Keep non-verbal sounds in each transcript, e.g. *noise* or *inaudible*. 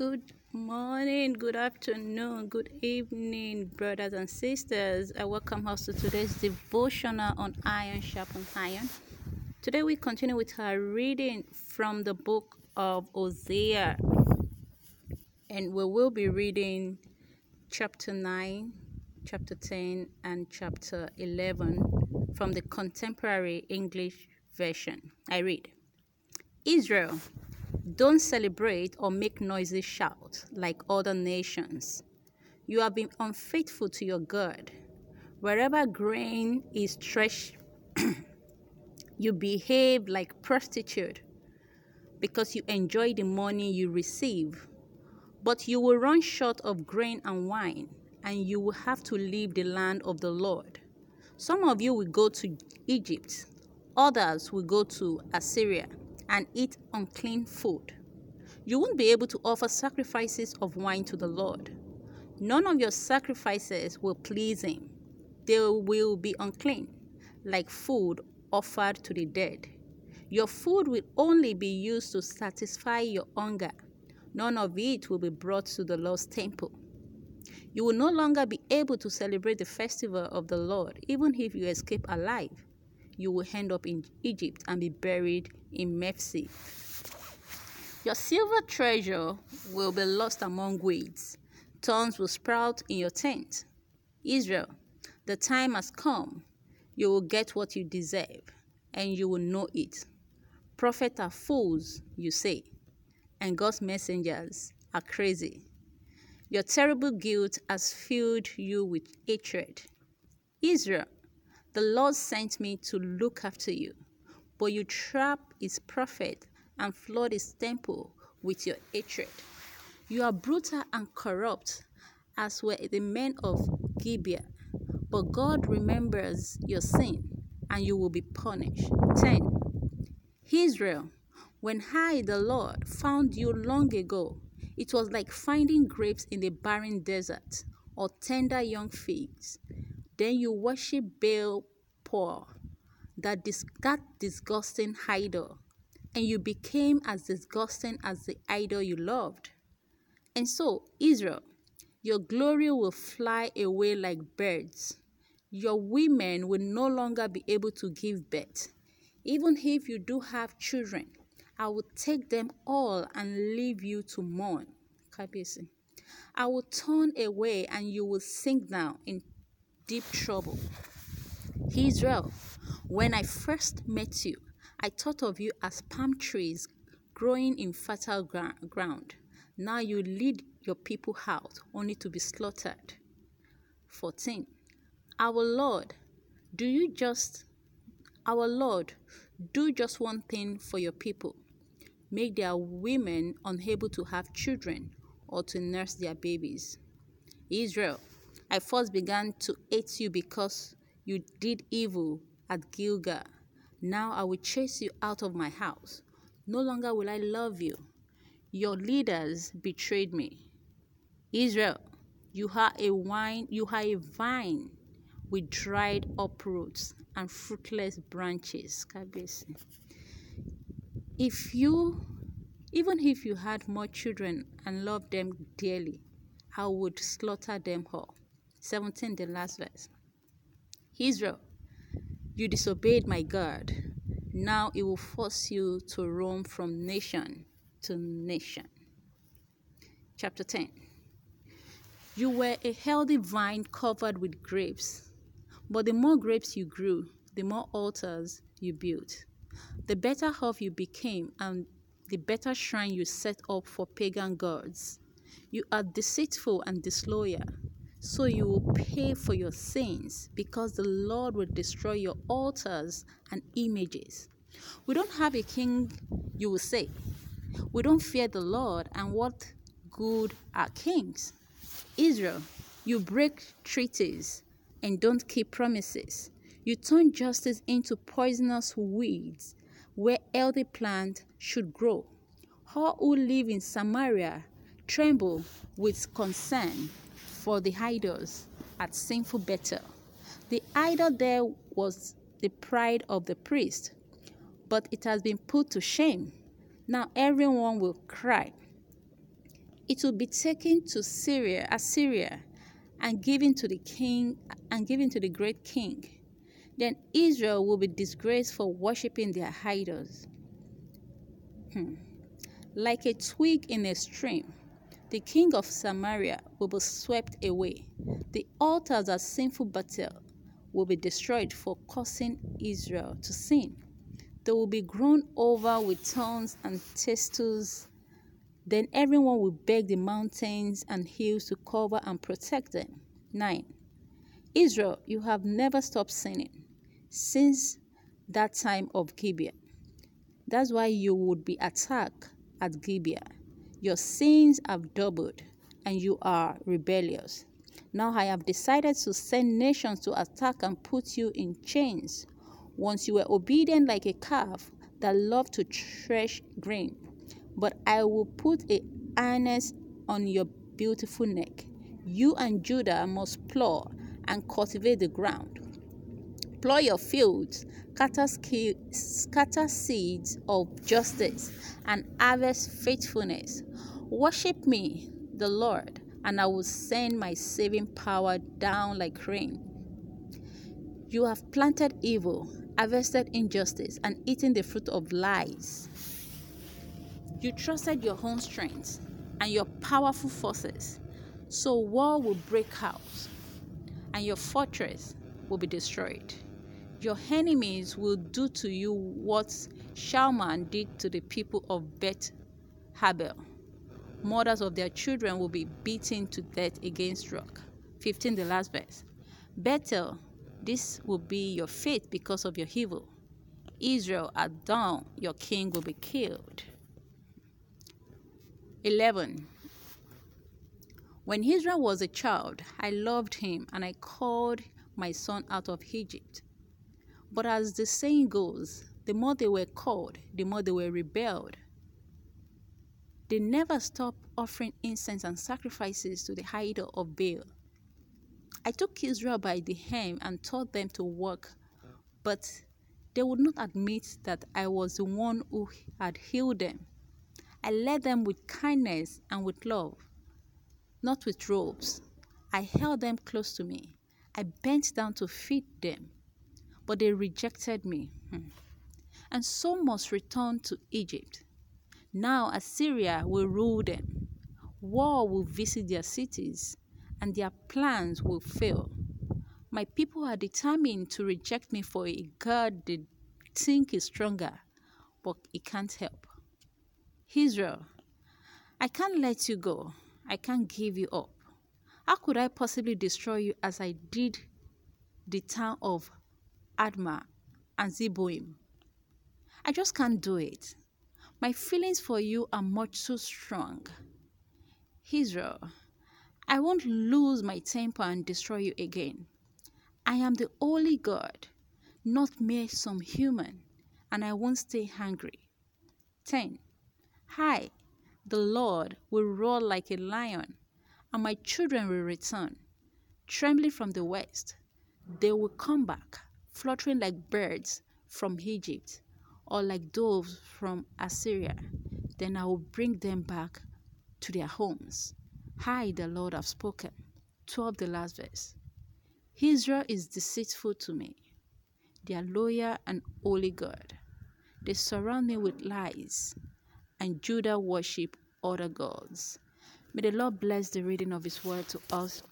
Good morning, good afternoon, good evening, brothers and sisters. I welcome us to today's devotional on iron sharpen iron. Today we continue with our reading from the book of Hosea, and we will be reading chapter 9, chapter 10, and chapter 11 from the contemporary English version. I read Israel don't celebrate or make noisy shout like other nations. You have been unfaithful to your God. Wherever grain is threshed, *clears throat* you behave like prostitute because you enjoy the money you receive. But you will run short of grain and wine, and you will have to leave the land of the Lord. Some of you will go to Egypt, others will go to Assyria and eat unclean food. You won't be able to offer sacrifices of wine to the Lord. None of your sacrifices will please Him. They will be unclean, like food offered to the dead. Your food will only be used to satisfy your hunger. None of it will be brought to the Lord's temple. You will no longer be able to celebrate the festival of the Lord, even if you escape alive you will end up in Egypt and be buried in Memphis. Your silver treasure will be lost among weeds. Thorns will sprout in your tent. Israel, the time has come. You will get what you deserve, and you will know it. Prophets are fools, you say, and God's messengers are crazy. Your terrible guilt has filled you with hatred. Israel, the Lord sent me to look after you, but you trap his prophet and flood his temple with your hatred. You are brutal and corrupt, as were the men of Gibeah. But God remembers your sin, and you will be punished. 10. Israel, when I, the Lord, found you long ago, it was like finding grapes in the barren desert or tender young figs. Then you worship Baal Peor, that, dis- that disgusting idol, and you became as disgusting as the idol you loved. And so, Israel, your glory will fly away like birds. Your women will no longer be able to give birth. Even if you do have children, I will take them all and leave you to mourn. I will turn away and you will sink down in deep trouble. Israel, when I first met you, I thought of you as palm trees growing in fertile ground. Now you lead your people out only to be slaughtered. 14. Our Lord, do you just, our Lord, do just one thing for your people. Make their women unable to have children or to nurse their babies. Israel, I first began to hate you because you did evil at Gilgal. Now I will chase you out of my house. No longer will I love you. Your leaders betrayed me. Israel, you are a wine, you are a vine with dried up roots and fruitless branches. If you, even if you had more children and loved them dearly, I would slaughter them all. 17, the last verse. Israel, you disobeyed my God. Now it will force you to roam from nation to nation. Chapter 10 You were a healthy vine covered with grapes, but the more grapes you grew, the more altars you built. The better off you became, and the better shrine you set up for pagan gods. You are deceitful and disloyal so you will pay for your sins because the Lord will destroy your altars and images. We don't have a king, you will say. We don't fear the Lord, and what good are kings? Israel, you break treaties and don't keep promises. You turn justice into poisonous weeds where healthy plants should grow. All who live in Samaria tremble with concern for the idols at sinful Bethel. The idol there was the pride of the priest, but it has been put to shame. Now everyone will cry. it will be taken to Syria, Assyria, and given to the king and given to the great king. Then Israel will be disgraced for worshipping their idols. Hmm. Like a twig in a stream, the king of Samaria will be swept away. The altars of sinful Bethel will be destroyed for causing Israel to sin. They will be grown over with thorns and thistles. Then everyone will beg the mountains and hills to cover and protect them. 9. Israel, you have never stopped sinning since that time of Gibeah. That's why you would be attacked at Gibeah. Your sins have doubled, and you are rebellious. Now I have decided to send nations to attack and put you in chains. Once you were obedient like a calf that loved to thresh grain, but I will put a harness on your beautiful neck. You and Judah must plow and cultivate the ground. Plow your fields, scatter, scatter seeds of justice, and harvest faithfulness. Worship me, the Lord, and I will send my saving power down like rain. You have planted evil, harvested injustice, and eaten the fruit of lies. You trusted your own strength and your powerful forces, so war will break out, and your fortress will be destroyed. Your enemies will do to you what Shalman did to the people of Beth Arbel mothers of their children will be beaten to death against rock. 15, the last verse. Bethel, this will be your fate because of your evil. Israel, at dawn, your king will be killed. 11. When Israel was a child, I loved him and I called my son out of Egypt. But as the saying goes, the more they were called, the more they were rebelled. They never stopped offering incense and sacrifices to the idol of Baal. I took Israel by the hand and taught them to work, but they would not admit that I was the one who had healed them. I led them with kindness and with love, not with robes. I held them close to me. I bent down to feed them, but they rejected me. Hmm. And so must return to Egypt. Now Assyria will rule them. War will visit their cities, and their plans will fail. My people are determined to reject me for a God they think is stronger, but it can't help. Israel, I can't let you go. I can't give you up. How could I possibly destroy you as I did the town of Admah and Zeboiim? I just can't do it. My feelings for you are much too strong. Israel, I won't lose my temper and destroy you again. I am the only God, not mere some human, and I won't stay hungry. 10. Hi, the Lord will roar like a lion, and my children will return, trembling from the west. They will come back, fluttering like birds from Egypt or like doves from Assyria. Then I will bring them back to their homes. I, the Lord, have spoken. 12, the last verse. Israel is deceitful to me. They are loyal and holy God. They surround me with lies, and Judah worship other gods. May the Lord bless the reading of His word to us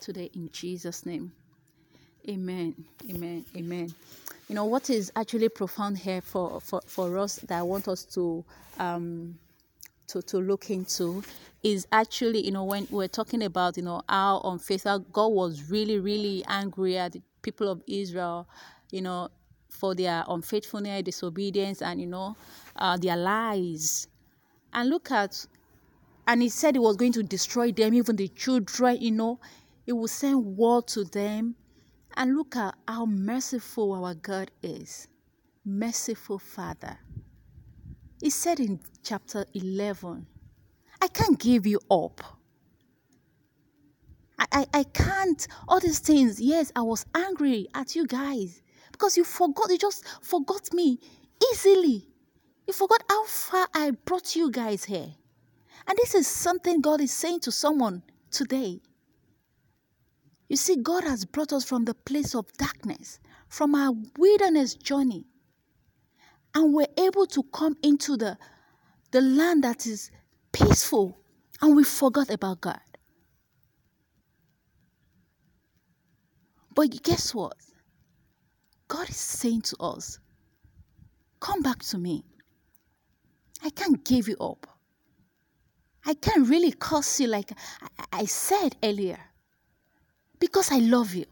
today in Jesus' name. Amen. Amen. Amen you know what is actually profound here for for, for us that i want us to um to, to look into is actually you know when we're talking about you know how unfaithful god was really really angry at the people of israel you know for their unfaithfulness disobedience and you know uh, their lies and look at and he said he was going to destroy them even the children you know he will send war to them and look at how merciful our God is. Merciful Father. He said in chapter 11, I can't give you up. I, I, I can't. All these things. Yes, I was angry at you guys because you forgot. You just forgot me easily. You forgot how far I brought you guys here. And this is something God is saying to someone today. You see, God has brought us from the place of darkness, from our wilderness journey, and we're able to come into the, the land that is peaceful, and we forgot about God. But guess what? God is saying to us, Come back to me. I can't give you up. I can't really curse you like I said earlier because I love you.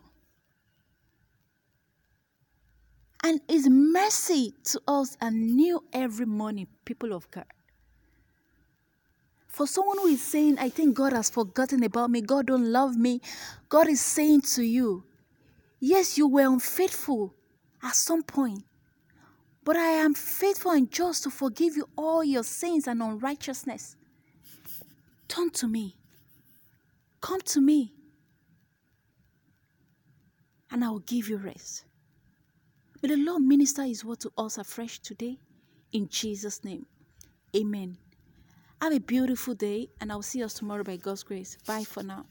And His mercy to us are new every morning, people of God. For someone who is saying, I think God has forgotten about me, God don't love me, God is saying to you, Yes, you were unfaithful at some point, but I am faithful and just to forgive you all your sins and unrighteousness. Turn to me. Come to me. And I will give you rest. May the Lord minister his word to us afresh today. In Jesus' name. Amen. Have a beautiful day, and I'll see us tomorrow by God's grace. Bye for now.